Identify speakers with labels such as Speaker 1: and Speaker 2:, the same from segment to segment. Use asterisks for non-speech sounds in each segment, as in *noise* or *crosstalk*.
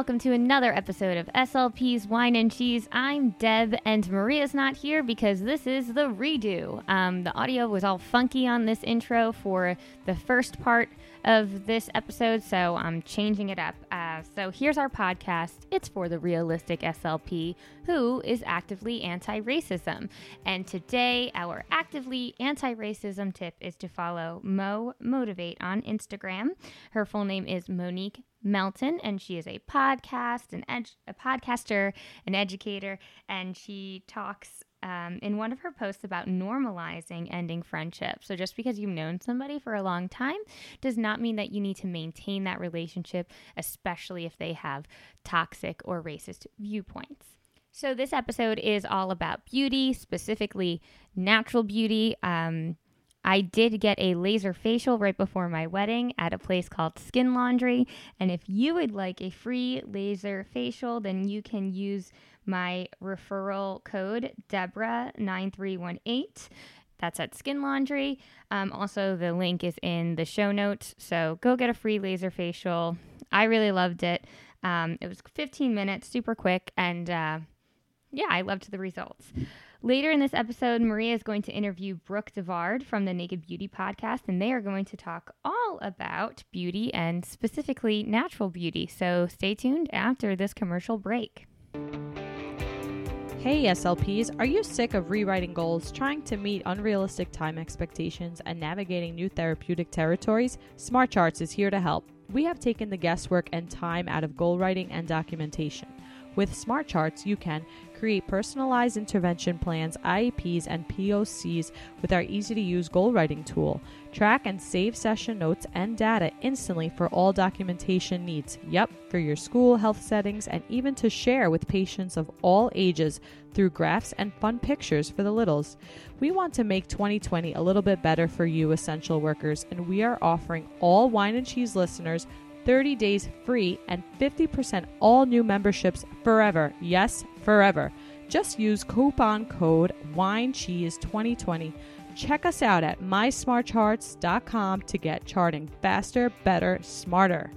Speaker 1: welcome to another episode of SLP's Wine and Cheese. I'm Deb, and Maria's not here because this is the redo. Um, the audio was all funky on this intro for the first part of this episode, so I'm changing it up. Uh, so here's our podcast. It's for the realistic SLP who is actively anti racism. And today, our actively anti racism tip is to follow Mo Motivate on Instagram. Her full name is Monique Melton, and she is a podcast, an a podcaster, an educator, and she talks um, in one of her posts about normalizing ending friendships. So just because you've known somebody for a long time does not mean that you need to maintain that relationship, especially if they have toxic or racist viewpoints. So this episode is all about beauty, specifically natural beauty. Um, I did get a laser facial right before my wedding at a place called Skin Laundry. And if you would like a free laser facial, then you can use my referral code Deborah9318. That's at Skin Laundry. Um, also, the link is in the show notes. So go get a free laser facial. I really loved it. Um, it was 15 minutes, super quick. And uh, yeah, I loved the results. Later in this episode, Maria is going to interview Brooke Devard from the Naked Beauty podcast, and they are going to talk all about beauty and specifically natural beauty. So stay tuned after this commercial break.
Speaker 2: Hey SLPs, are you sick of rewriting goals, trying to meet unrealistic time expectations, and navigating new therapeutic territories? Smart Charts is here to help. We have taken the guesswork and time out of goal writing and documentation. With Smart Charts, you can create personalized intervention plans, IEPs, and POCs with our easy to use goal writing tool. Track and save session notes and data instantly for all documentation needs. Yep, for your school, health settings, and even to share with patients of all ages through graphs and fun pictures for the littles. We want to make 2020 a little bit better for you, essential workers, and we are offering all wine and cheese listeners 30 days free and 50% all new memberships forever. Yes, forever. Just use coupon code WINECHEESE2020. Check us out at mysmartcharts.com to get charting faster, better, smarter.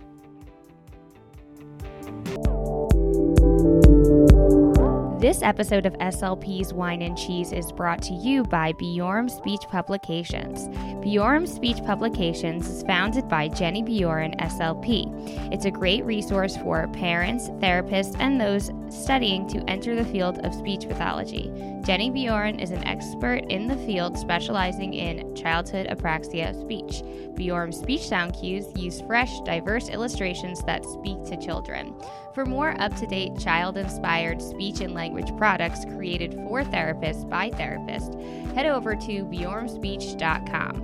Speaker 1: This episode of SLP's Wine and Cheese is brought to you by Bjorem Speech Publications. Bjorem Speech Publications is founded by Jenny Bjorem, SLP. It's a great resource for parents, therapists, and those studying to enter the field of speech pathology. Jenny Bjorem is an expert in the field specializing in childhood apraxia of speech. Bjorem's speech sound cues use fresh, diverse illustrations that speak to children. For more up to date child inspired speech and language products created for therapists by therapists, head over to bjoremspeech.com.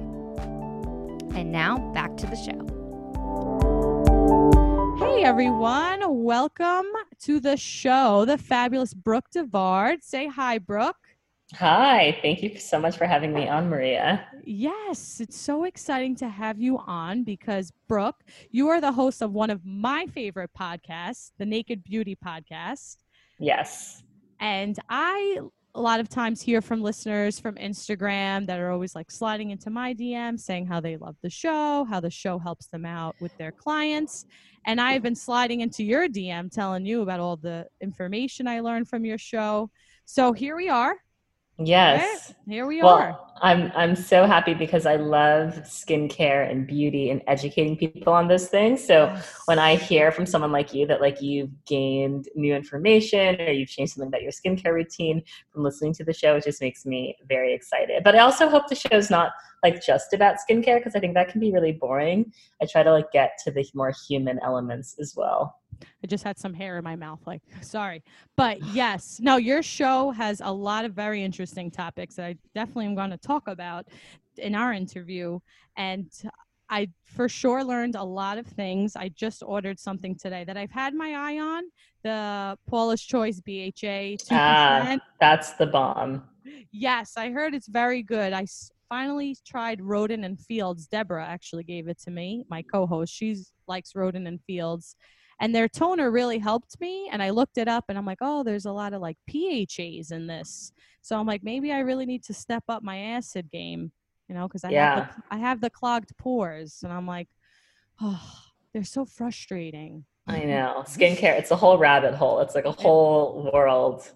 Speaker 1: And now back to the show.
Speaker 2: Hey everyone, welcome to the show, the fabulous Brooke Devard. Say hi, Brooke.
Speaker 3: Hi, thank you so much for having me on, Maria.
Speaker 2: Yes, it's so exciting to have you on because, Brooke, you are the host of one of my favorite podcasts, the Naked Beauty Podcast.
Speaker 3: Yes.
Speaker 2: And I, a lot of times, hear from listeners from Instagram that are always like sliding into my DM saying how they love the show, how the show helps them out with their clients. And I've been sliding into your DM telling you about all the information I learned from your show. So here we are
Speaker 3: Yes.
Speaker 2: Here we
Speaker 3: well,
Speaker 2: are.
Speaker 3: I'm I'm so happy because I love skincare and beauty and educating people on those things. So
Speaker 2: Yes.
Speaker 3: when I hear from someone like you that like you've gained new information or you've changed something about your skincare routine from listening to the show, it just makes me very excited. But I also hope the show's not like just about skincare because I think that can be really boring. I try to like get to the more human elements as well.
Speaker 2: I just had some hair in my mouth. Like, *laughs* sorry. But yes, no, your show has a lot of very interesting topics that I definitely am going to talk about in our interview. And I for sure learned a lot of things. I just ordered something today that I've had my eye on the Paula's Choice BHA 2%.
Speaker 3: Ah, that's the bomb.
Speaker 2: Yes, I heard it's very good. I finally tried Rodan and Fields. Deborah actually gave it to me, my co-host. She likes Rodan and Fields. And their toner really helped me. And I looked it up and I'm like, oh, there's a lot of like PHAs in this. So I'm like, maybe I really need to step up my acid game, you know, because I, have
Speaker 3: Yeah.
Speaker 2: the, I have the clogged pores. And I'm like, oh, they're so frustrating.
Speaker 3: I *laughs* know. Skincare, it's a whole rabbit hole. It's like a whole world.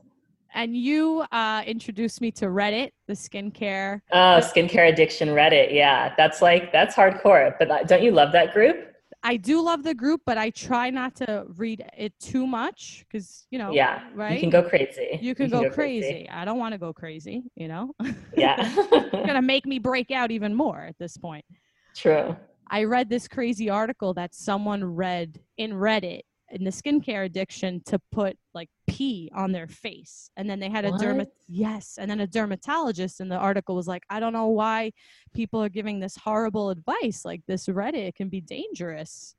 Speaker 2: And you uh, introduced me to Reddit, the skincare.
Speaker 3: Oh, skincare addiction Reddit. Yeah, that's like, that's hardcore. But uh, don't you love that group?
Speaker 2: I do love the group, but I try not to read it too much because, you know,
Speaker 3: Yeah,
Speaker 2: right?
Speaker 3: you can go crazy.
Speaker 2: You can, go, crazy. I don't want to go crazy, you know?
Speaker 3: Yeah, *laughs*
Speaker 2: going to make me break out even more at this point.
Speaker 3: true.
Speaker 2: I read this crazy article that someone read in Reddit in the skincare addiction to put like pee on their face. And then they had a dermat yes, and then a dermatologist in the article was like, I don't know why people are giving this horrible advice. Like this Reddit can be dangerous.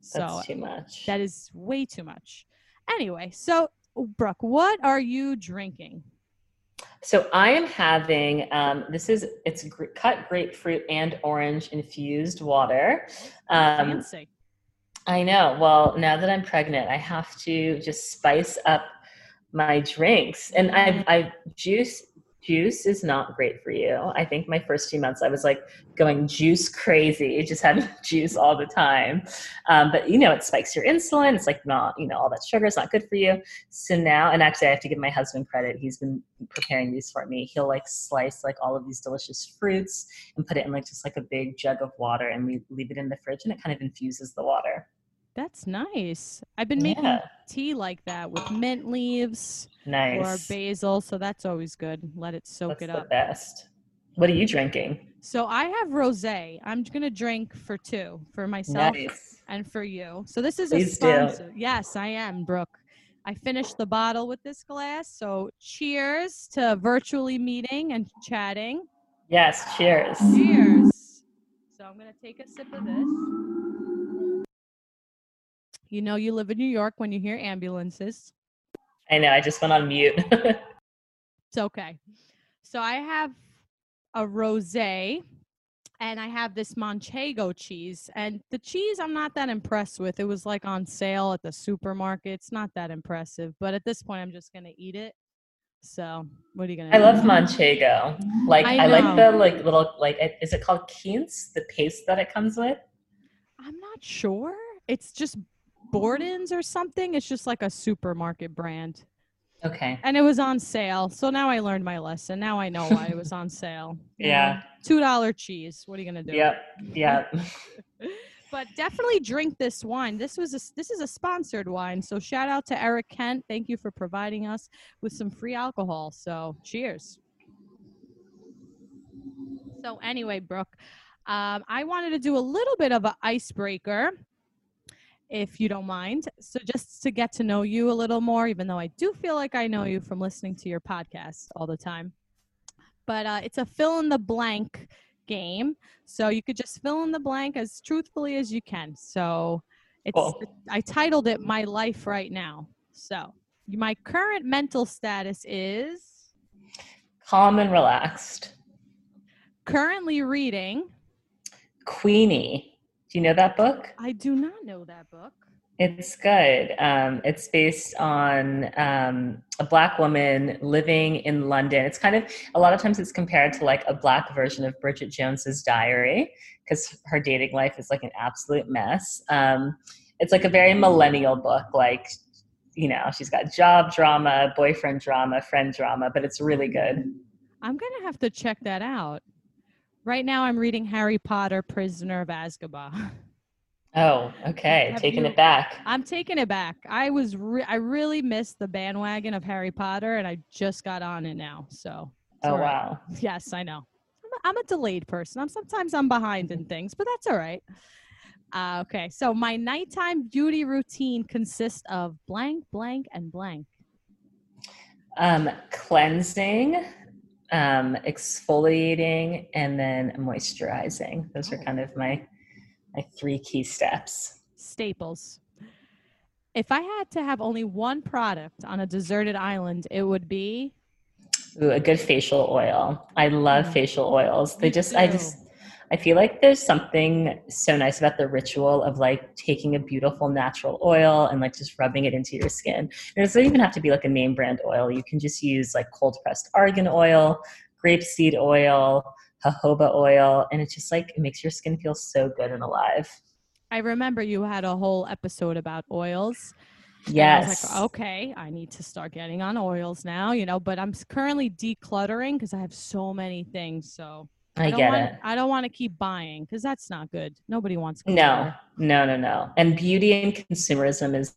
Speaker 2: So
Speaker 3: That's too much.
Speaker 2: that is way too much. Anyway, so Brooke, what are you drinking?
Speaker 3: So I am having um, this is it's gr- cut grapefruit and orange infused water. Um,
Speaker 2: Fancy.
Speaker 3: I know. Well, now that I'm pregnant, I have to just spice up my drinks, and I've I juice juice is not great for you. I think my first few months I was like going juice crazy, just having *laughs* juice all the time. Um, but you know, it spikes your insulin. It's like not you know all that sugar is not good for you. So now, and actually, I have to give my husband credit. He's been preparing these for me. He'll like slice like all of these delicious fruits and put it in like just like a big jug of water, and we leave it in the fridge, and it kind of infuses the water.
Speaker 2: That's nice. I've been making
Speaker 3: Yeah.
Speaker 2: tea like that with mint leaves or basil, so that's always good. Let it soak
Speaker 3: That's
Speaker 2: it
Speaker 3: the
Speaker 2: up.
Speaker 3: best. What are you drinking?
Speaker 2: So I have rosé. I'm gonna drink for two, for myself
Speaker 3: Nice.
Speaker 2: and for you. So this is
Speaker 3: Please
Speaker 2: a
Speaker 3: do.
Speaker 2: Yes, I am, Brooke. I finished the bottle with this glass. So cheers to virtually meeting and chatting.
Speaker 3: Yes. Cheers.
Speaker 2: Cheers. So I'm gonna take a sip of this. You know you live in New York when you hear ambulances.
Speaker 3: I know. I just went on mute. *laughs*
Speaker 2: It's okay. So I have a rosé and I have this manchego cheese. And the cheese I'm not that impressed with. It was like on sale at the supermarket. It's not that impressive, but at this point I'm just going to eat it. So, what are you going to
Speaker 3: I love manchego. Like
Speaker 2: I
Speaker 3: I, like the like little like is it called quince? The paste that it comes with.
Speaker 2: I'm not sure. It's just Borden's or something. It's just like a supermarket brand.
Speaker 3: Okay.
Speaker 2: And it was on sale. So now I learned my lesson. Now I know why it was on sale. *laughs*
Speaker 3: Yeah.
Speaker 2: $2 cheese. What are you to do?
Speaker 3: Yep. Yep. *laughs* *laughs*
Speaker 2: but definitely drink this wine. This was a, this is a sponsored wine. So shout out to Eric Kent. Thank you for providing us with some free alcohol. So cheers. So anyway, Brooke, um, I wanted to do a little bit of an icebreaker, if you don't mind. So just to get to know you a little more, even though I do feel like I know you from listening to your podcast all the time. But uh, it's a fill in the blank game. So you could just fill in the blank as truthfully as you can. So it's
Speaker 3: Cool.
Speaker 2: I titled it My Life Right Now. So my current mental status is
Speaker 3: Calm and relaxed.
Speaker 2: currently reading.
Speaker 3: Queenie. Do you know that book?
Speaker 2: I do not know that book.
Speaker 3: It's good. Um, it's based on um, a black woman living in London. It's kind of a lot of times it's compared to like a black version of Bridget Jones's Diary because her dating life is like an absolute mess. Um, it's like a very millennial book. Like, you know, she's got job drama, boyfriend drama, friend drama, but it's really good.
Speaker 2: I'm gonna have to check that out. Right now, I'm reading Harry Potter: Prisoner of Azkaban.
Speaker 3: Oh, okay.
Speaker 2: Have
Speaker 3: Taking
Speaker 2: you-
Speaker 3: it back.
Speaker 2: I'm taking it back. I was re- I really missed the bandwagon of Harry Potter, and I just got on it now. So
Speaker 3: Oh,
Speaker 2: right.
Speaker 3: wow. *laughs*
Speaker 2: Yes, I know. I'm a, I'm a delayed person. I'm sometimes I'm behind in things, but that's all right. Uh, okay, so my nighttime beauty routine consists of blank, blank, and blank.
Speaker 3: Um, cleansing, um, exfoliating, and then moisturizing. Those are kind of my my three key steps.
Speaker 2: Staples. If I had to have only one product on a deserted island, it would be
Speaker 3: Ooh, a good facial oil. I love facial oils. They
Speaker 2: Me
Speaker 3: just, I just, I feel like there's something so nice about the ritual of like taking a beautiful natural oil and like just rubbing it into your skin. It doesn't even have to be like a name brand oil. You can just use like cold pressed argan oil, grapeseed oil, jojoba oil, and it just like it makes your skin feel so good and alive.
Speaker 2: I remember you had a whole episode about oils. I
Speaker 3: Yes.
Speaker 2: was like, okay, I need to start getting on oils now, you know, but I'm currently decluttering because I have so many things. So
Speaker 3: I
Speaker 2: don't
Speaker 3: get
Speaker 2: want,
Speaker 3: it.
Speaker 2: I don't want to keep buying because that's not good. Nobody wants
Speaker 3: No, no, no, no. And beauty and consumerism is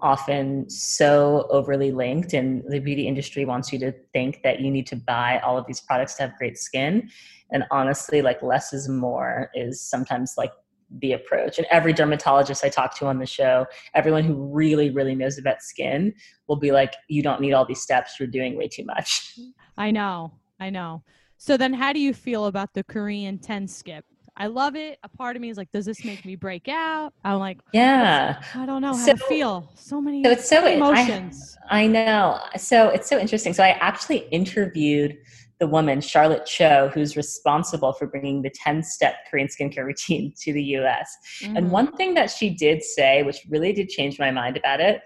Speaker 3: often so overly linked, and the beauty industry wants you to think that you need to buy all of these products to have great skin. And honestly, like less is more is sometimes like the approach. And every dermatologist I talk to on the show, everyone who really, really knows about skin will be like, you don't need all these steps. You're doing way too much.
Speaker 2: I know. I know. So then how do you feel about the Korean 10 skip? I love it. A part of me is like, does this make me break out? I'm like,
Speaker 3: Yeah.
Speaker 2: I don't know how
Speaker 3: So-
Speaker 2: to feel. So many
Speaker 3: So it's so I-
Speaker 2: emotions.
Speaker 3: I know. So it's so interesting. So I actually interviewed the woman, Charlotte Cho, who's responsible for bringing the 10 step Korean skincare *laughs* routine to the US. And
Speaker 2: Mhm.
Speaker 3: one thing that she did say, which really did change my mind about it,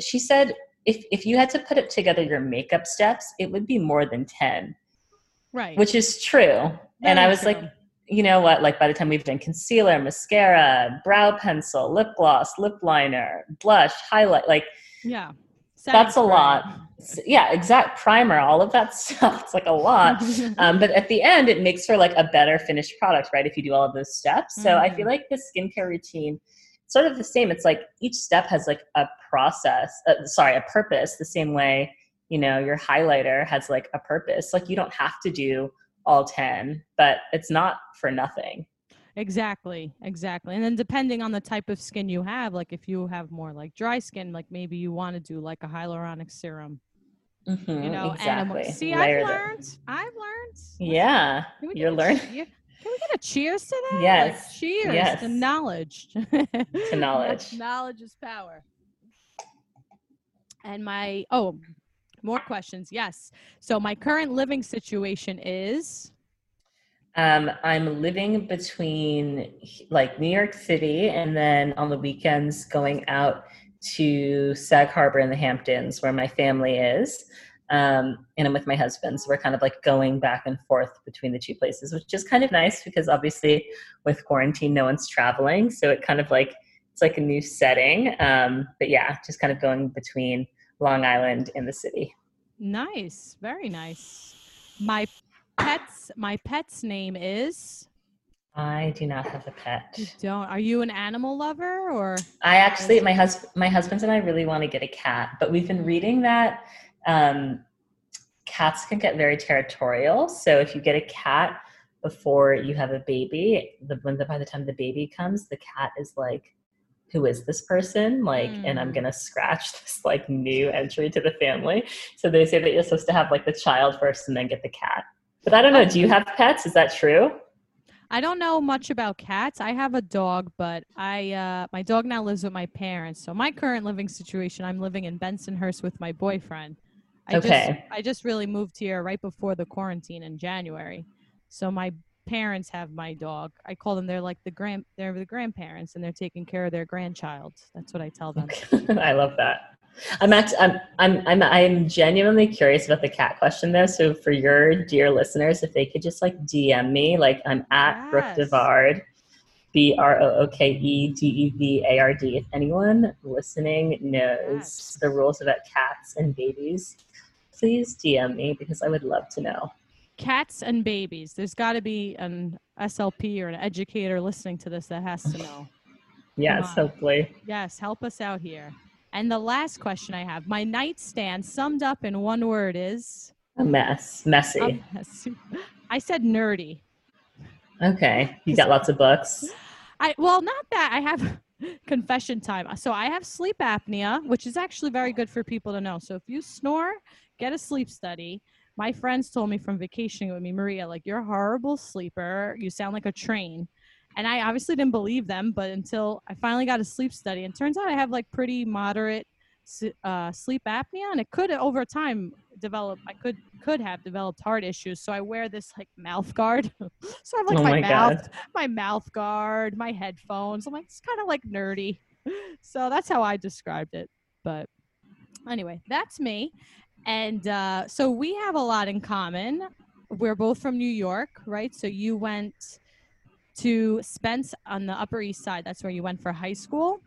Speaker 3: she said, if, if you had to put it together your makeup steps, it would be more than 10,
Speaker 2: right.
Speaker 3: which is true. and
Speaker 2: Very
Speaker 3: I was
Speaker 2: true.
Speaker 3: like, you know what? Like by the time we've done concealer, mascara, brow pencil, lip gloss, lip liner, blush, highlight, like
Speaker 2: yeah.
Speaker 3: that's a lot. Yeah, exact primer, all of that *laughs* stuff. It's like a lot. *laughs* Um, but at the end, it makes for like a better finished product, right? If you do all of those steps. So I
Speaker 2: Mhm.
Speaker 3: feel like the skincare routine, sort of the same. It's like each step has like a process. Uh, sorry, a purpose. The same way you know your highlighter has like a purpose. Like you don't have to do all ten, but it's not for nothing.
Speaker 2: Exactly, exactly. And then depending on the type of skin you have, like if you have more like dry skin, like maybe you want to do like a hyaluronic serum,
Speaker 3: Mhm,
Speaker 2: you know,
Speaker 3: exactly.
Speaker 2: See,
Speaker 3: Layered
Speaker 2: I've learned. I've learned.
Speaker 3: Yeah,
Speaker 2: can we get
Speaker 3: you're learning
Speaker 2: cheer- Can we get a cheers to that? Like,
Speaker 3: Yes,
Speaker 2: cheers
Speaker 3: yes.
Speaker 2: to knowledge.
Speaker 3: to *laughs* knowledge.
Speaker 2: knowledge is power. And my oh, more questions. Yes. So my current living situation is
Speaker 3: Um, I'm living between like New York City and then on the weekends going out to Sag Harbor in the Hamptons where my family is. Um, and I'm with my husband. So we're kind of like going back and forth between the two places, which is kind of nice because obviously with quarantine, no one's traveling. So it kind of like, it's like a new setting. Um, but yeah, just kind of going between Long Island in the city.
Speaker 2: nice, very nice. My pet's my pet's name is
Speaker 3: I do not have a pet.
Speaker 2: you don't are you an animal lover or
Speaker 3: I actually, my husband, my husband and I really want to get a cat, but we've been reading that um, cats can get very territorial. So if you get a cat before you have a baby, the when the, by the time the baby comes, the cat is like, "Who is this person?" Like, and I'm
Speaker 2: Mm.
Speaker 3: gonna scratch *laughs* this like new entry to the family. So they say that you're supposed to have like the child first and then get the cat. But I don't know. Do you have pets? Is that true?
Speaker 2: I don't know much about cats. I have a dog, but I uh, my dog now lives with my parents. So my current living situation, I'm living in Bensonhurst with my boyfriend. I
Speaker 3: Okay.
Speaker 2: just I just really moved here right before the quarantine in January. So my parents have my dog. I call them they're like the grand they're the grandparents and they're taking care of their grandchild. That's what I tell them. *laughs*
Speaker 3: I love that. I'm act- I'm I'm I'm I'm genuinely curious about the cat question though. So for your dear listeners, if they could just like DM me, like I'm at Brooke Devard, B R O O K E D E V A R D. If anyone listening knows
Speaker 2: Yes.
Speaker 3: the rules about cats and babies, please DM me because I would love to know.
Speaker 2: Cats and babies. There's got to be an SLP or an educator listening to this that has to know.
Speaker 3: Yes, hopefully.
Speaker 2: Yes, help us out here. And the last question I have my nightstand summed up in one word is.
Speaker 3: A mess, messy.
Speaker 2: Um, *laughs* I said nerdy.
Speaker 3: okay, you got lots of books.
Speaker 2: I well, not that I have *laughs* confession time. So I have sleep apnea, which is actually very good for people to know. So if you snore, get a sleep study. My friends told me from vacationing with me, Maria, like you're a horrible sleeper. You sound like a train. And I obviously didn't believe them, but until I finally got a sleep study, and turns out I have like pretty moderate uh, sleep apnea, and it could over time develop. I could could have developed heart issues. So I wear this like mouth guard. *laughs* so I have like
Speaker 3: oh
Speaker 2: my,
Speaker 3: my
Speaker 2: mouth my mouth guard, my headphones. I'm like, it's kind of like nerdy. *laughs* So that's how I described it. But anyway, that's me. And uh, so we have a lot in common. We're both from New York, right? So you went to Spence on the Upper East Side. That's where you went for high school.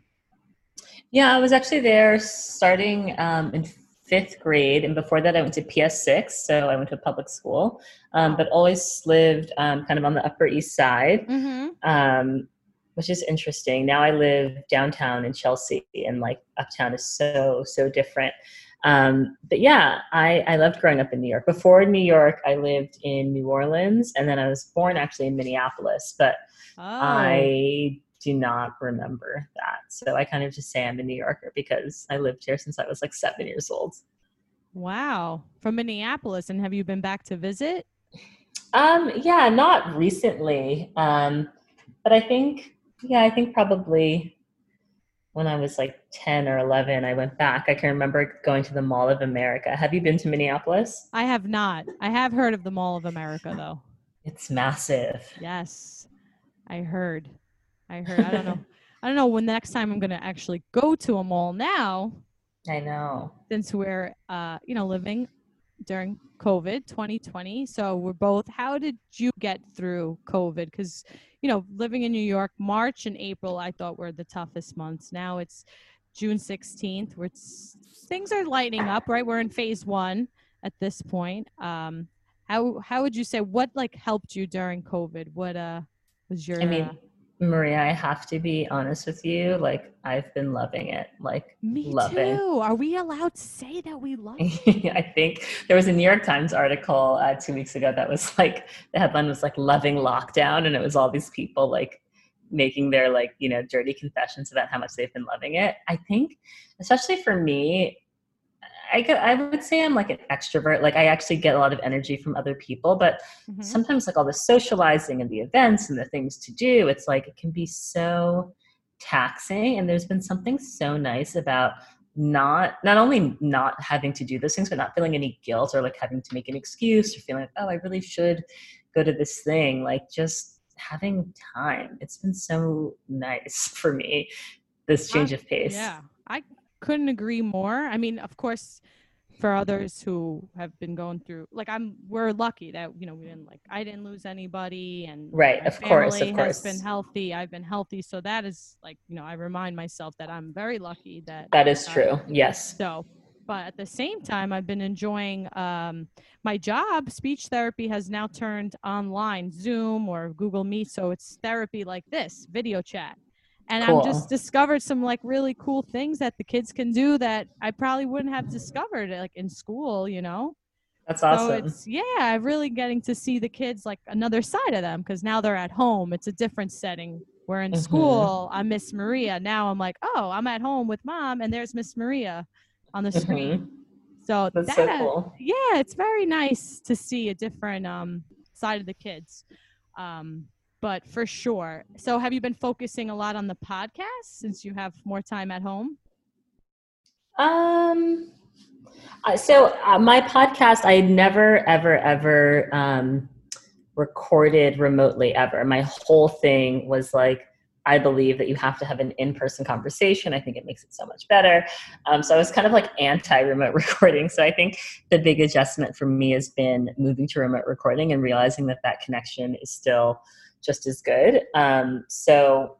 Speaker 3: Yeah, I was actually there starting um, in fifth grade, and before that, I went to PS6, so I went to a public school, um, but always lived um, kind of on the Upper East Side,
Speaker 2: Mm-hmm.
Speaker 3: um, which is interesting. Now I live downtown in Chelsea, and like uptown is so so different. Um, but yeah, I, I loved growing up in New York. Before New York, I lived in New Orleans, and then I was born actually in Minneapolis, but
Speaker 2: Oh,
Speaker 3: I do not remember that. So I kind of just say I'm a New Yorker because I lived here since I was like seven years old.
Speaker 2: wow. From Minneapolis. And have you been back to visit?
Speaker 3: Um, yeah, not recently. Um, but I think, yeah, I think probably when I was like 10 or 11, I went back. I can remember going to the Mall of America. Have you been to Minneapolis?
Speaker 2: I have not. I have heard of the Mall of America, though.
Speaker 3: It's massive.
Speaker 2: Yes, I heard. I heard. I don't know. *laughs* I don't know when the next time I'm going to actually go to a mall now,
Speaker 3: I know.
Speaker 2: since we're, uh, you know, living during COVID 2020. So we're both. How did you get through COVID? Because you know, living in New York, March and April, I thought were the toughest months. Now it's June 16th, where things are lightening up. Right, we're in phase one at this point. Um, how how would you say what like helped you during COVID? What uh was your?
Speaker 3: I mean,
Speaker 2: uh,
Speaker 3: Maria, I have to be honest with you. Like, I've been loving it. Like,
Speaker 2: me
Speaker 3: loving.
Speaker 2: too. Are we allowed to say that we love? *laughs* it?
Speaker 3: I think there was a New York Times article uh, two weeks ago that was like the headline was like "Loving Lockdown," and it was all these people like making their like you know dirty confessions about how much they've been loving it. I think, especially for me, I get, I would say I'm like an extrovert. Like I actually get a lot of energy from other people, but
Speaker 2: Mhm.
Speaker 3: sometimes like all the socializing and the events and the things to do, it's like it can be so taxing. And there's been something so nice about not not only not having to do those things but not feeling any guilt or like having to make an excuse or feeling like oh i really should go to this thing like just having time it's been so nice *laughs* for me this change of pace
Speaker 2: Yeah, I couldn't agree more. I mean, of course, for others who have been going through, like I'm, we're lucky that you know we didn't like I didn't lose anybody, and
Speaker 3: Right, of course, of
Speaker 2: family has been healthy. I've been healthy, so that is like you know I remind myself that I'm very lucky that
Speaker 3: that is
Speaker 2: uh,
Speaker 3: true yes
Speaker 2: So, but at the same time, I've been enjoying um, my job. Speech therapy has now turned online, Zoom or Google Meet. So it's therapy like this, video chat. And I've just discovered some like really cool things that the kids can do that I probably wouldn't have discovered like in school, you know?
Speaker 3: that's
Speaker 2: So
Speaker 3: awesome
Speaker 2: it's yeah, I'm really getting to see the kids like another side of them because now they're at home. It's a different setting. We're in
Speaker 3: Mhm.
Speaker 2: school. I'm Miss Maria. Now I'm like, oh, I'm at home with mom, and there's Miss Maria on the screen. So
Speaker 3: that's
Speaker 2: that,
Speaker 3: so cool
Speaker 2: yeah, it's very nice to see a different um, side of the kids. Um, but for sure. So have you been focusing a lot on the podcast since you have more time at home?
Speaker 3: Um, uh, so uh, my podcast, I never, ever, ever um, recorded remotely ever. My whole thing was like, I believe that you have to have an in-person conversation. I think it makes it so much better. Um, so I was kind of like anti-remote *laughs* recording. So I think the big adjustment for me has been moving to remote recording and realizing that that connection is still just as good. Um, so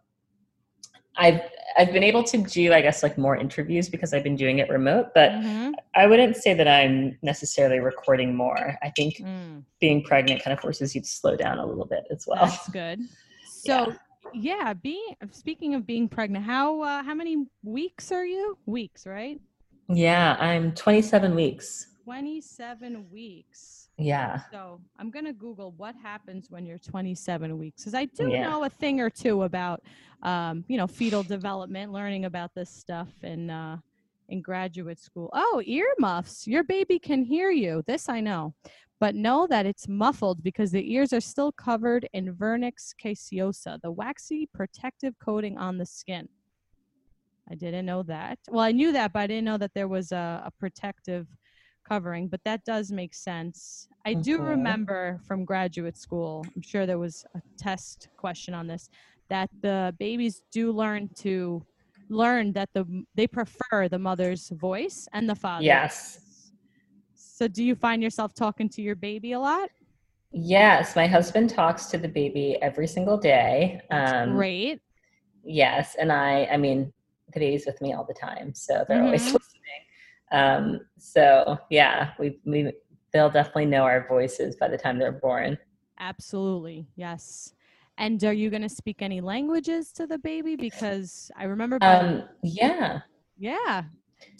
Speaker 3: I've I've been able to do, I guess, like more interviews because I've been doing it remote, but
Speaker 2: Mhm.
Speaker 3: I wouldn't say that I'm necessarily recording more. I think
Speaker 2: Mm,
Speaker 3: being pregnant kind of forces you to slow down a little bit as well.
Speaker 2: that's good. *laughs* So yeah, being speaking of being pregnant, how uh, how many weeks are you? Weeks, right?
Speaker 3: Yeah, I'm 27 weeks.
Speaker 2: 27 weeks.
Speaker 3: Yeah.
Speaker 2: So I'm gonna Google what happens when you're 27 weeks, because I do
Speaker 3: Yeah.
Speaker 2: know a thing or two about, um, you know, fetal development, learning about this stuff in uh, in graduate school. Oh, earmuffs! Your baby can hear you. This I know, but know that it's muffled because the ears are still covered in vernix caseosa, the waxy protective coating on the skin. I didn't know that. Well, I knew that, but I didn't know that there was a, a protective covering, but that does make sense. I do remember from graduate school, I'm sure there was a test question on this, that the babies do learn to learn that the they prefer the mother's voice and the father's.
Speaker 3: Yes.
Speaker 2: So do you find yourself talking to your baby a lot?
Speaker 3: Yes, my husband talks to the baby every single day.
Speaker 2: Um, Great.
Speaker 3: Yes, and I, I mean, the baby's with me all the time, so they're mm-hmm. *laughs* always listening. Um, so yeah, we we they'll definitely know our voices by the time they're born.
Speaker 2: Absolutely, yes. And are you going to speak any languages to the baby? Because I remember.
Speaker 3: Um, yeah.
Speaker 2: Yeah.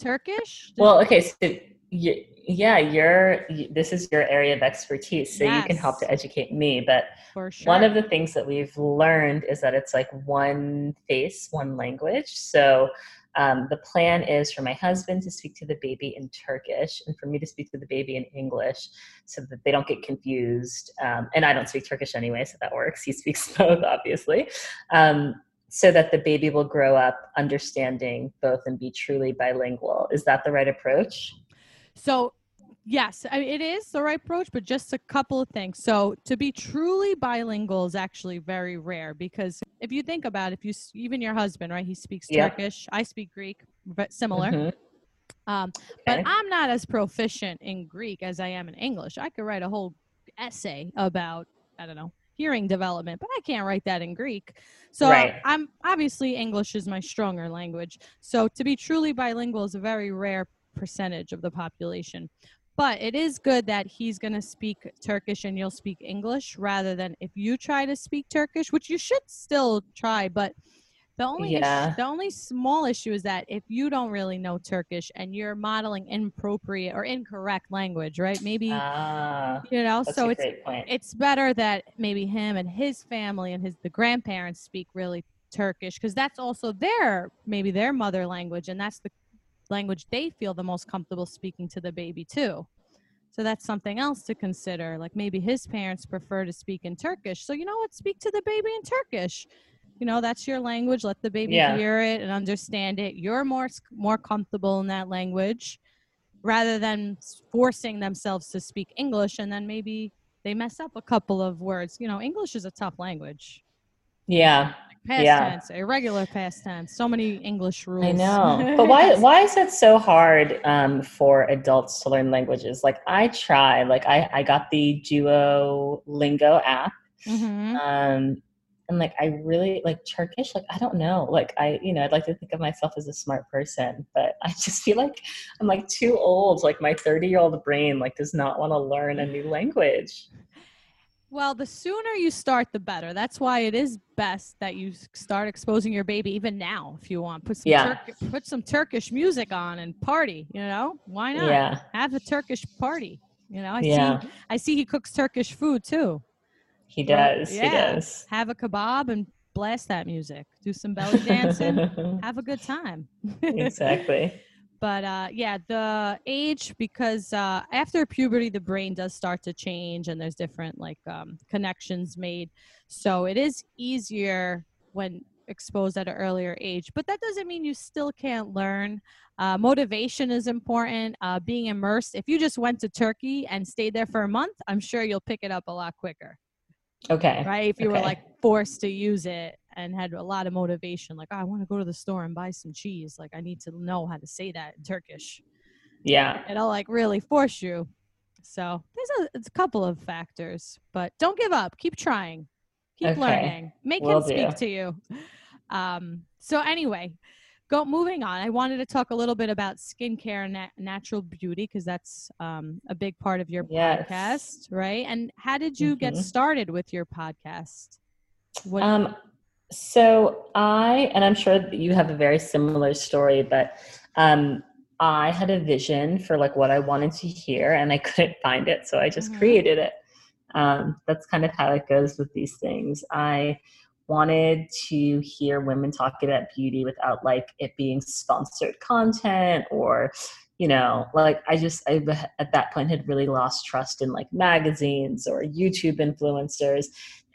Speaker 2: Turkish.
Speaker 3: Well, okay. So yeah, you're. This is your area of expertise, so yes. you can help to educate me. But
Speaker 2: sure.
Speaker 3: one of the things that we've learned is that it's like one face, one language. So um, the plan is for my husband to speak to the baby in Turkish and for me to speak to the baby in English so that they don't get confused. Um, and I don't speak Turkish anyway, so that works. He *laughs* speaks both, obviously. Um, so that the baby will grow up understanding both and be truly bilingual. Is that the right approach?
Speaker 2: So Yes, I mean, it is the right approach, but just a couple of things. So, to be truly bilingual is actually very rare because if you think about it, if you even your husband, right, he speaks yeah. Turkish, I speak Greek, but similar. Mm-hmm. Um, okay. But I'm not as proficient in Greek as I am in English. I could write a whole essay about, I don't know, hearing development, but I can't write that in Greek. So right. I'm obviously English is my stronger language. So to be truly bilingual is a very rare percentage of the population. But it is good that he's going to speak Turkish and you'll speak English rather than if you try to speak Turkish, which you should still try. But the only
Speaker 3: yeah.
Speaker 2: issue, the only small issue is that if you don't really know Turkish and you're modeling inappropriate or incorrect language, right? Maybe
Speaker 3: uh,
Speaker 2: you know.
Speaker 3: so
Speaker 2: it's it's better that maybe him and his family and his the grandparents speak really Turkish because that's also their maybe their mother language and that's the language they feel the most comfortable speaking to the baby too. So that's something else to consider. Like maybe his parents prefer to speak in Turkish. So you know what? Speak to the baby in Turkish. You know that's your language. Let the baby yeah. hear it and understand it. You're more more comfortable in that language, rather than forcing themselves to speak English and then maybe they mess up a couple of words. You know, English is a tough language.
Speaker 3: Yeah,
Speaker 2: past
Speaker 3: yeah.
Speaker 2: tense, irregular past tense. So many English rules.
Speaker 3: I know, *laughs* but why why is it so hard um, for adults to learn languages? Like I try, like I I got the Duolingo app,
Speaker 2: mm-hmm.
Speaker 3: um, and like I really like Turkish. Like I don't know, like I you know I'd like to think of myself as a smart person, but I just feel like I'm like too old. Like my 30 year old brain like does not want to learn a new language.
Speaker 2: Well, the sooner you start, the better. That's why it is best that you start exposing your baby even now, if you want. Put some
Speaker 3: yeah.
Speaker 2: Tur- put some Turkish music on and party. You know, why not?
Speaker 3: Yeah.
Speaker 2: Have a Turkish party. You know, I
Speaker 3: yeah.
Speaker 2: see. I see he cooks Turkish food too.
Speaker 3: He does.
Speaker 2: yeah.
Speaker 3: He does.
Speaker 2: Have a kebab and blast that music. Do some belly dancing. *laughs* have a good time. *laughs*
Speaker 3: exactly
Speaker 2: but uh, yeah the age because uh, after puberty the brain does start to change and there's different like um, connections made. So it is easier when exposed at an earlier age but that doesn't mean you still can't learn. Uh, motivation is important. Uh, being immersed if you just went to turkey and stayed there for a month i'm sure you'll pick it up a lot quicker.
Speaker 3: Okay.
Speaker 2: Right? If you
Speaker 3: okay.
Speaker 2: were like forced to use it and had a lot of motivation like oh, i want to go to the store and buy some cheese like i need to know how to say that in turkish.
Speaker 3: Yeah.
Speaker 2: It'll like really force you. So there's a, a couple of factors but don't give up. Keep trying. Keep okay. learning. Make Will him speak do. to you. Um so anyway go moving on i wanted to talk a little bit about skincare and natural beauty because that's um, a big part of your
Speaker 3: yes.
Speaker 2: podcast right? And how did you mm-hmm. get started with your podcast?
Speaker 3: What um so I, and I'm sure you have a very similar story, but um, I had a vision for like what I wanted to hear, and I *laughs* couldn't find it, so I just mm-hmm. created it. Um, that's kind of how it goes with these things. I wanted to hear women talk about beauty without like it being sponsored content or you know like i just i at that point had really lost trust in like magazines or youtube influencers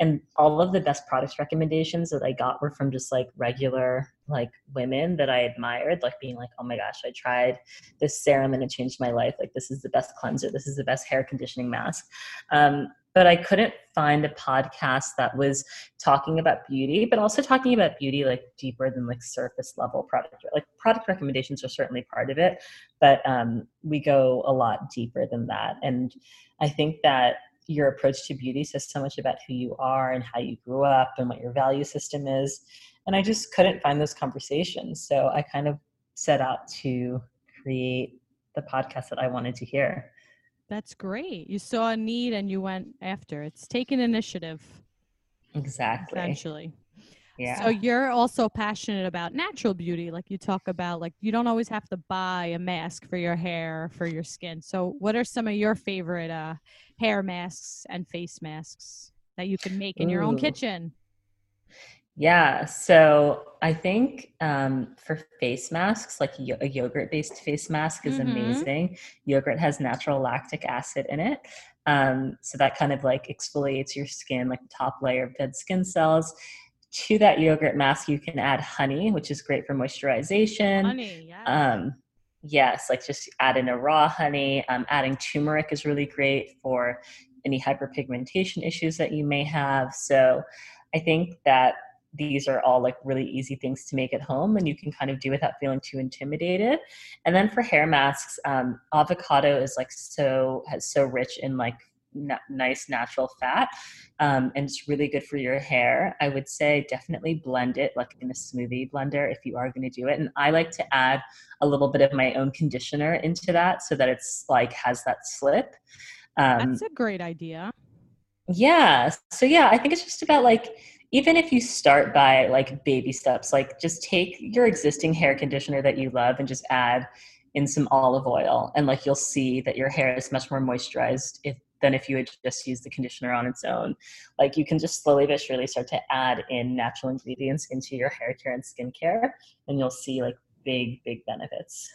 Speaker 3: and all of the best product recommendations that i got were from just like regular like women that i admired like being like oh my gosh i tried this serum and it changed my life like this is the best cleanser this is the best hair conditioning mask. Um, but I couldn't find a podcast that was talking about beauty, but also talking about beauty like deeper than like surface level product. Like product recommendations are certainly part of it, but um, we go a lot deeper than that. And I think that your approach to beauty says so much about who you are and how you grew up and what your value system is. And I just couldn't find those conversations. So I kind of set out to create the podcast that I wanted to hear.
Speaker 2: That's great. You saw a need and you went after. It's taking initiative.
Speaker 3: Exactly.
Speaker 2: Essentially.
Speaker 3: Yeah.
Speaker 2: So you're also passionate about natural beauty, like you talk about, like you don't always have to buy a mask for your hair, for your skin. So what are some of your favorite uh, hair masks and face masks that you can make in your own kitchen?
Speaker 3: Yeah, so I think um, for face masks, like yo- a yogurt based face mask is
Speaker 2: Mhm.
Speaker 3: amazing. Yogurt has natural lactic acid in it. Um, so that kind of like exfoliates your skin, like the top layer of dead skin cells. To that yogurt mask, you can add honey, which is great for moisturization.
Speaker 2: Honey, yeah.
Speaker 3: Um, yes, like just add in a raw honey. Um, adding turmeric is really great for any hyperpigmentation issues that you may have. So I think that these are all like really easy things to make at home and you can kind of do without feeling too intimidated. And then for hair masks, um, avocado is like so has so rich in like na- nice natural fat um, and it's really good for your hair. I would say definitely blend it like in a smoothie blender if you are going to do it. And I like to add a little bit of my own conditioner into that so that it's like has that slip. Um,
Speaker 2: That's a great idea.
Speaker 3: yeah. So yeah, I think it's just about like even if you start by like baby steps, like just take your existing hair conditioner that you love and just add in some olive oil and like you'll see that your hair is much more moisturized if than if you had just used the conditioner on its own. Like you can just slowly but surely start to add in natural ingredients into your hair care and skincare and you'll see like big, big benefits.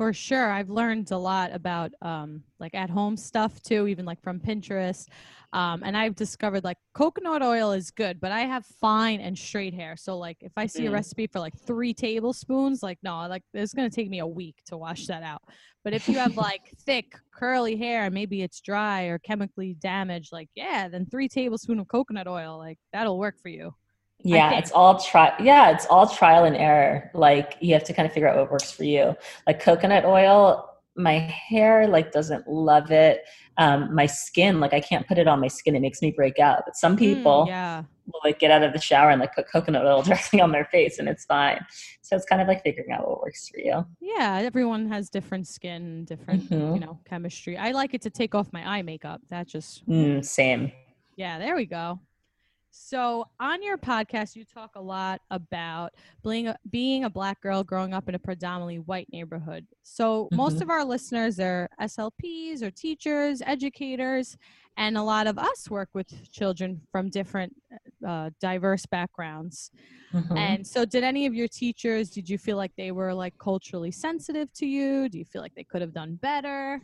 Speaker 2: For sure. I've learned a lot about um, like at home stuff too, even like from Pinterest. Um, and I've discovered like coconut oil is good, but I have fine and straight hair. So like if I see a
Speaker 3: Mhm.
Speaker 2: recipe for like three tablespoons, like no, like it's gonna take me a week to wash that out. But if you have *laughs* like thick curly hair, and maybe it's dry or chemically damaged, like yeah, then three tablespoons of coconut oil, like that'll work for you.
Speaker 3: Yeah, it's all try. Yeah, it's all trial and error. Like you have to kind of figure out what works for you. Like coconut oil, my hair like doesn't love it. Um, my skin, like I can't put it on my skin; it makes me break out. But some
Speaker 2: Mm,
Speaker 3: people
Speaker 2: yeah.
Speaker 3: will like get out of the shower and like put coconut oil *laughs* directly on their face, and it's fine. So it's kind of like figuring out what works for you.
Speaker 2: Yeah, everyone has different skin, different, you
Speaker 3: Mhm.
Speaker 2: know, chemistry. I like it to take off my eye makeup. That just
Speaker 3: Mm, same.
Speaker 2: Yeah, there we go. So, on your podcast, you talk a lot about being a, being a black girl growing up in a predominantly white neighborhood. So, most
Speaker 3: Mhm.
Speaker 2: of our listeners are SLPs or teachers, educators, and a lot of us work with children from different uh, diverse backgrounds.
Speaker 3: Mhm.
Speaker 2: And so, did any of your teachers, did you feel like they were like culturally sensitive to you? Do you feel like they could have done better?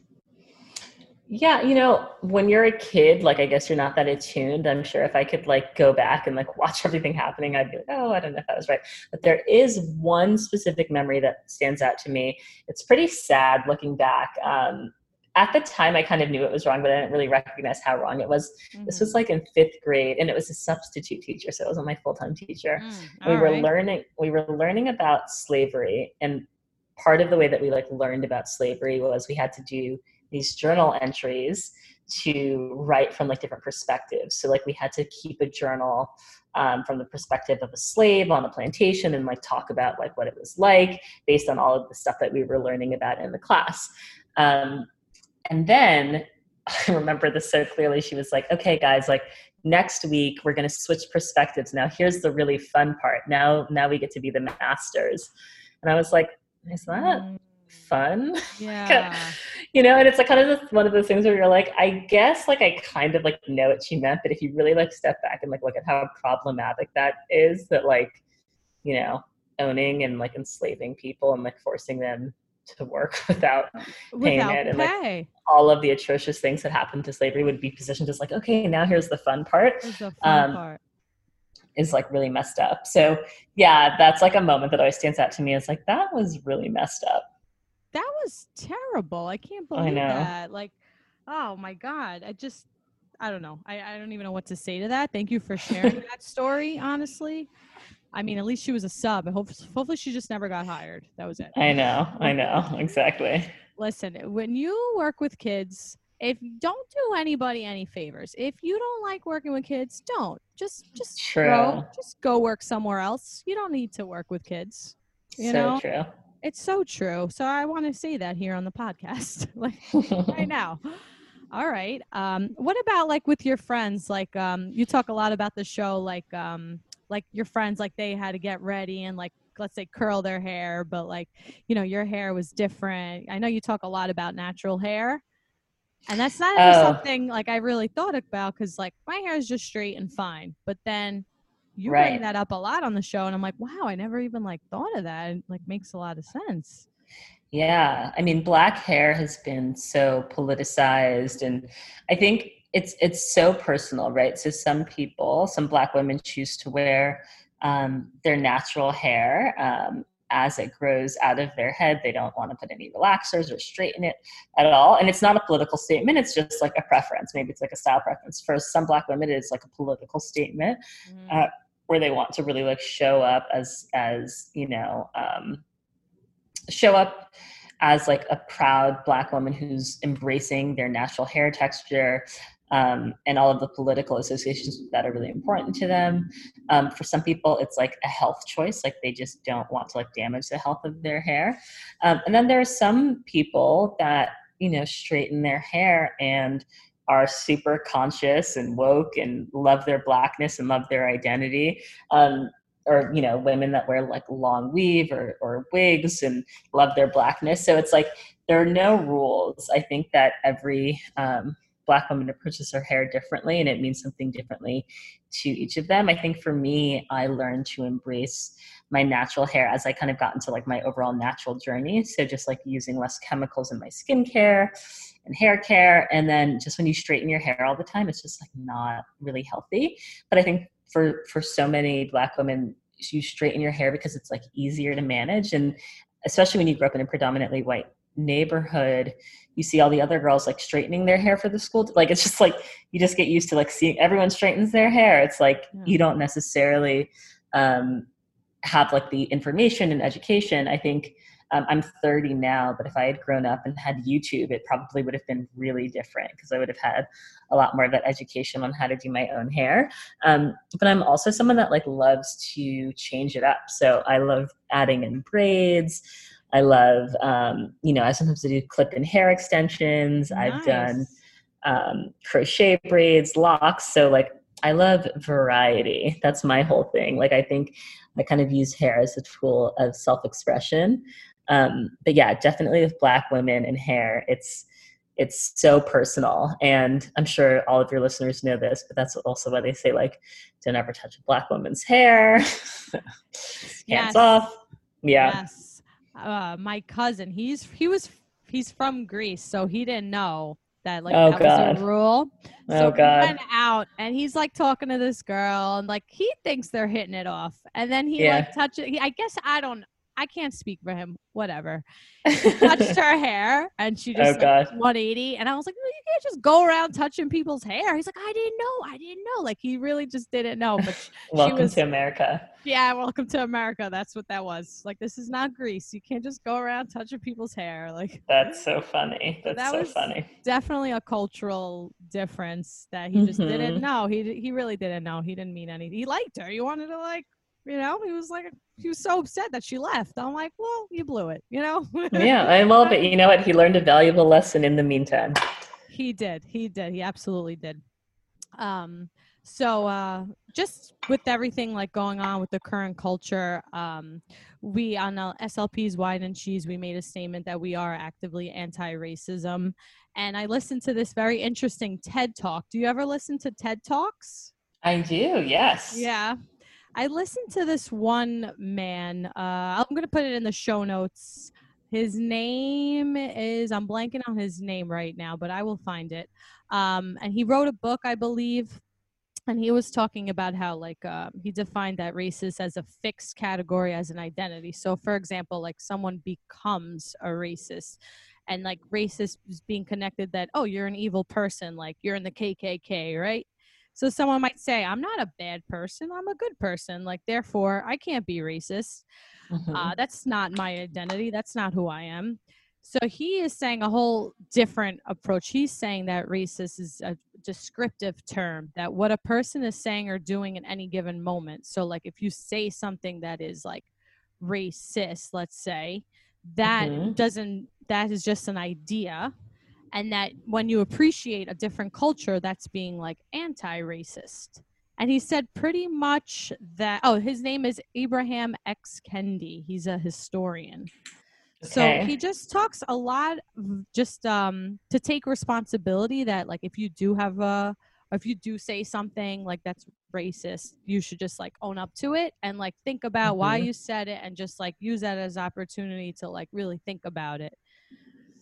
Speaker 3: Yeah, you know, when you're a kid, like I guess you're not that attuned. I'm sure if I could like go back and like *laughs* watch everything happening, I'd be like, oh, I don't know if that was right. But there is one specific memory that stands out to me. It's pretty sad looking back. Um, at the time, I kind of knew it was wrong, but I didn't really recognize how wrong it was. This
Speaker 2: Mhm.
Speaker 3: was like in fifth grade, and it was a substitute teacher, so it wasn't my full time teacher
Speaker 2: Mm,
Speaker 3: we were
Speaker 2: right.
Speaker 3: learning we were learning about slavery and part of the way that we like learned about slavery was we had to do these journal entries to write from like different perspectives. So like we had to keep a journal um, from the perspective of a slave on a plantation and like talk about like what it was like based on all of the stuff that we were learning about in the class. Um, and then *laughs* i remember this so clearly she was like okay guys like next week we're going to switch perspectives. Now here's the really fun part. Now now we get to be the masters. And i was like is that fun *laughs*
Speaker 2: yeah.
Speaker 3: you know and it's like kind of this, one of those things where you're like i guess like i kind of like know what she meant but if you really like step back and like look at how problematic that is that like you know owning and like enslaving people and like forcing them to work *laughs* without
Speaker 2: Without
Speaker 3: payment and, like, all of the atrocious things that happened to slavery would be positioned as like okay now here's the fun part
Speaker 2: is the fun
Speaker 3: um,
Speaker 2: part.
Speaker 3: is like really messed up so yeah that's like a moment that always stands out to me as like that was really messed up
Speaker 2: That was terrible. I can't
Speaker 3: I
Speaker 2: believe
Speaker 3: know.
Speaker 2: that. Like, oh my god. I just I don't know. I, I don't even know what to say to that. Thank you for sharing *laughs* that story, honestly. I mean, at least she was a sub. and hope- Hopefully, she just never got hired. That was it.
Speaker 3: i know i *laughs* know exactly
Speaker 2: Listen, when you work with kids, if don't do anybody any favors. If you don't like working with kids, don't. Just just
Speaker 3: True.
Speaker 2: go just go work somewhere else. You don't need to work with kids. You
Speaker 3: so
Speaker 2: know?
Speaker 3: true.
Speaker 2: It's so true. So I want to say that here on the podcast. *laughs* like right *laughs* now. All right. Um, what about like with your friends? Like um, you talk a lot about the show, like um, like your friends, like they had to get ready and like let's say curl their hair, but like you know your hair was different. I know you talk a lot about natural hair, and that's not
Speaker 3: Oh.
Speaker 2: something like I really thought about because like my hair is just straight and fine, but then you bring that up a lot on the show, and I'm like, wow, I never even like thought of that. It like makes a lot of sense.
Speaker 3: Yeah, I mean, black hair has been so politicized, and I think it's it's so personal, right? So some people, some black women, choose to wear um, their natural hair um, as it grows out of their head. They don't want to put any relaxers or straighten it at all, and it's not a political statement. It's just like a preference. Maybe it's like a style preference. For some black women, it's like a political statement uh, where they want to really like show up as as you know um, show up as like a proud black woman who's embracing their natural hair texture um, and all of the political associations that are really important to them. Um, for some people it's like a health choice like they just don't want to like damage the health of their hair. Um, and then there are some people that you know straighten their hair and are super conscious and woke and love their blackness and love their identity um, or you know women that wear like long weave or, or wigs and love their blackness. So it's like there are no rules. I think that every um, black woman approaches her hair differently and it means something differently to each of them. I think for me i learned to embrace my natural hair as i kind of got into like my overall natural journey. So just like using less chemicals in my skincare and hair care and then just when you straighten your hair all the time it's just like not really healthy. But i think for for so many black women you straighten your hair because it's like easier to manage and especially when you grew up in a predominantly white neighborhood you see all the other girls like straightening their hair for the school like it's just like you just get used to like seeing everyone straightens their hair. It's like
Speaker 2: Yeah.
Speaker 3: you don't necessarily um have like the information and education. I think um, i'm 30 now but if i had grown up and had youtube it probably would have been really different because i would have had a lot more of that education on how to do my own hair. Um, but i'm also someone that like loves to change it up. So i love adding in braids i love um, you know i sometimes do clip in hair extensions i've done um, crochet braids, locks. So like I love variety. That's my whole thing. Like I think I kind of use hair as a tool of self-expression. Um, but yeah, definitely with Black women and hair, it's it's so personal, and I'm sure all of your listeners know this. But that's also why they say like, don't ever touch a Black woman's hair. *laughs* Hands
Speaker 2: Yes.
Speaker 3: off. Yeah.
Speaker 2: Yes. Uh, my cousin, he's he was he's from Greece, so he didn't know that like
Speaker 3: Oh,
Speaker 2: that
Speaker 3: God.
Speaker 2: was a rule.
Speaker 3: Oh
Speaker 2: so we
Speaker 3: God.
Speaker 2: went out and he's like talking to this girl and like he thinks they're hitting it off. And then he
Speaker 3: Yeah.
Speaker 2: like touches he, I guess I don't I can't speak for him. Whatever. Touched *laughs* her hair and she
Speaker 3: Oh,
Speaker 2: just like, 180 and I was like, well, you can't just go around touching people's hair. He's like, I didn't know. I didn't know. Like he really just didn't know. But sh-
Speaker 3: Welcome
Speaker 2: was-
Speaker 3: to America.
Speaker 2: yeah, welcome to America. That's what that was. Like this is not Greece. You can't just go around touching people's hair. Like
Speaker 3: That's so funny. That's
Speaker 2: That
Speaker 3: so
Speaker 2: was-
Speaker 3: funny.
Speaker 2: definitely a cultural difference that he just didn't
Speaker 3: Mhm.
Speaker 2: know. He he really didn't know. He didn't mean anything. He liked her. He wanted to like, you know, he was like he was so upset that she left. I'm like, well, you blew it, you know?
Speaker 3: yeah, I *laughs* well, but you know what? He learned a valuable lesson in the meantime.
Speaker 2: He did. He did. He absolutely did. Um so uh just with everything like going on with the current culture, um we on SLP's Wine and Cheese, we made a statement that we are actively anti-racism. And I listened to this very interesting TED talk. Do you ever listen to TED Talks?
Speaker 3: I do, yes.
Speaker 2: Yeah. I listened to this one man. Uh, I'm to put it in the show notes. His name is, I'm blanking on his name right now, but I will find it. Um, and he wrote a book, I believe. And he was talking about how, like, uh, he defined that racist as a fixed category as an identity. So, for example, like someone becomes a racist, and like racist is being connected that, oh, you're an evil person, like you're in the KKK, right? So someone might say, I'm not a bad person, I'm a good person. Like, therefore, I can't be racist.
Speaker 3: Mhm.
Speaker 2: Uh, that's not my identity. That's not who I am. So he is saying a whole different approach. He's saying that racist is a descriptive term, that what a person is saying or doing in any given moment. So, like, if you say something that is like racist, let's say, that
Speaker 3: Mhm.
Speaker 2: doesn't, that is just an idea. And that when you appreciate a different culture, that's being like anti racist. And he said pretty much that, oh, his name is Ibram X. Kendi. He's a historian.
Speaker 3: okay.
Speaker 2: So he just talks a lot just um to take responsibility that like if you do have a if you do say something like that's racist, you should just like own up to it and like think about why
Speaker 3: Mhm.
Speaker 2: you said it and just like use that as opportunity to like really think about it.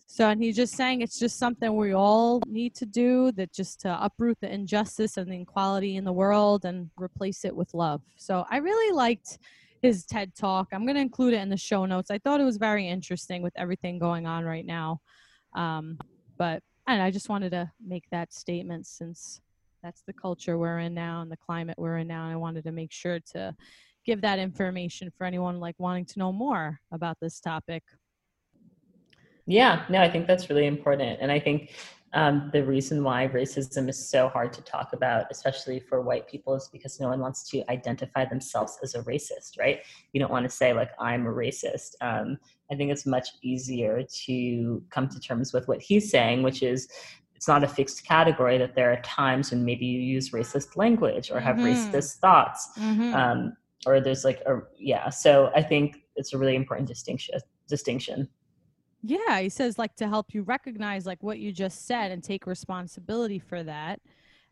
Speaker 2: So and he's just saying it's just something we all need to do that just to uproot the injustice and the inequality in the world and replace it with love. So I really liked his TED talk. I'm going to include it in the show notes. I thought it was very interesting with everything going on right now. Um, but and I just wanted to make that statement since that's the culture we're in now and the climate we're in now. And I wanted to make sure to give that information for anyone like wanting to know more about this topic.
Speaker 3: Yeah, no, I think that's really important. And I think um, the reason why racism is so hard to talk about, especially for white people, is because no one wants to identify themselves as a racist, right? You don't want to say, like, I'm a racist. Um, I think it's much easier to come to terms with what he's saying, which is it's not a fixed category, that there are times when maybe you use racist language or have
Speaker 2: Mhm.
Speaker 3: racist thoughts. Um, or there's like a, yeah. So I think it's a really important distinction. Distinction.
Speaker 2: Yeah, he says like to help you recognize like what you just said and take responsibility for that.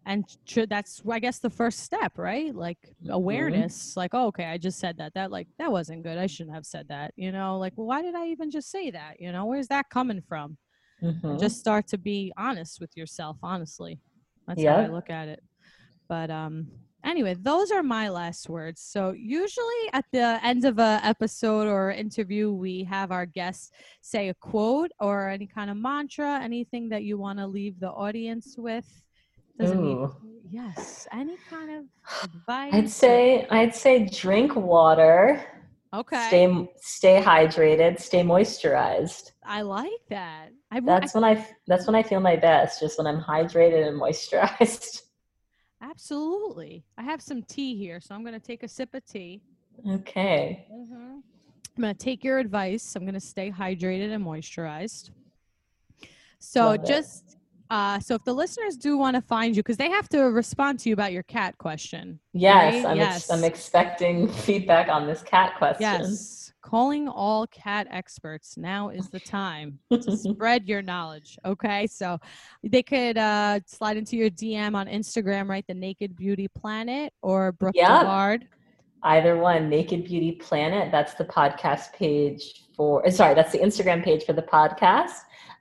Speaker 2: And tr- that's I guess the first step, right? Like awareness. Like, oh, okay, I just said that. That like that wasn't good. I shouldn't have said that. You know, like well, why did I even just say that? You know, where's that coming from?
Speaker 3: Mhm.
Speaker 2: Just start to be honest with yourself, honestly. That's how I look at it. But um anyway, those are my last words. So usually at the end of a episode or interview, we have our guests say a quote or any kind of mantra, anything that you want to leave the audience with. Doesn't need
Speaker 3: Ooh.
Speaker 2: yes, any kind of advice.
Speaker 3: I'd say I'd say drink water.
Speaker 2: okay.
Speaker 3: Stay stay hydrated. Stay moisturized.
Speaker 2: I like that. I, I
Speaker 3: That's when I that's when I feel my best. Just when I'm hydrated and moisturized.
Speaker 2: Absolutely. I have some tea here, so I'm gonna take a sip of tea.
Speaker 3: Okay. Mhm.
Speaker 2: I'm going to take your advice. I'm going to stay hydrated and moisturized. So
Speaker 3: Love
Speaker 2: just uh, so if the listeners do want to find you, because they have to respond to you about your cat question.
Speaker 3: Yes,
Speaker 2: Right?
Speaker 3: I'm
Speaker 2: Yes.
Speaker 3: Ex- I'm expecting *laughs* feedback on this cat question.
Speaker 2: Yes, calling all cat experts. Now is the time to *laughs* spread your knowledge. Okay, so they could uh, slide into your DM on Instagram, right? The Naked Beauty Planet or Brooke
Speaker 3: Yeah.
Speaker 2: Devard.
Speaker 3: Either one, Naked Beauty Planet. That's the podcast page for. uh, Sorry, that's the Instagram page for the podcast.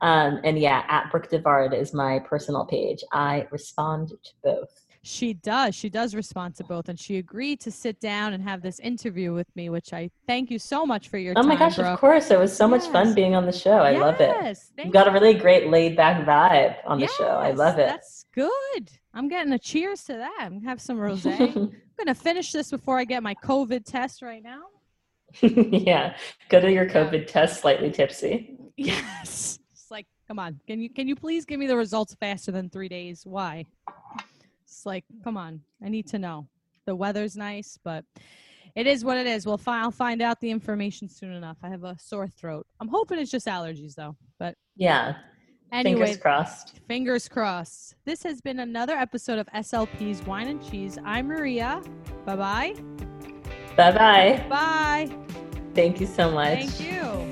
Speaker 3: Um, and yeah, at Brooke Devard is my personal page. I respond to both.
Speaker 2: She does. She does respond to both, and she agreed to sit down and have this interview with me, which I thank you so much for your
Speaker 3: oh
Speaker 2: time. Oh time.
Speaker 3: my gosh,
Speaker 2: Brooke.
Speaker 3: of course. It was so much fun being on the show. I love it.
Speaker 2: Yes,
Speaker 3: You've got a really great laid back vibe on the show. I love it.
Speaker 2: That's good. I'm getting a cheers to that. I'm gonna have some rosé. *laughs* I'm gonna finish this before I get my COVID test right now. *laughs*
Speaker 3: yeah. Go to your COVID test slightly tipsy. *laughs*
Speaker 2: Yes. It's like, come on. Can you can you please give me the results faster than three days? Why? It's like, come on. I need to know. The weather's nice, but it is what it is. We'll fi- I'll find out the information soon enough. I have a sore throat. I'm hoping it's just allergies though. But
Speaker 3: Yeah.
Speaker 2: anyway,
Speaker 3: Fingers crossed.
Speaker 2: Fingers crossed. This has been another episode of SLP's Wine and Cheese. I'm Maria. Bye bye.
Speaker 3: Bye bye.
Speaker 2: Bye.
Speaker 3: Thank you so much.
Speaker 2: Thank you.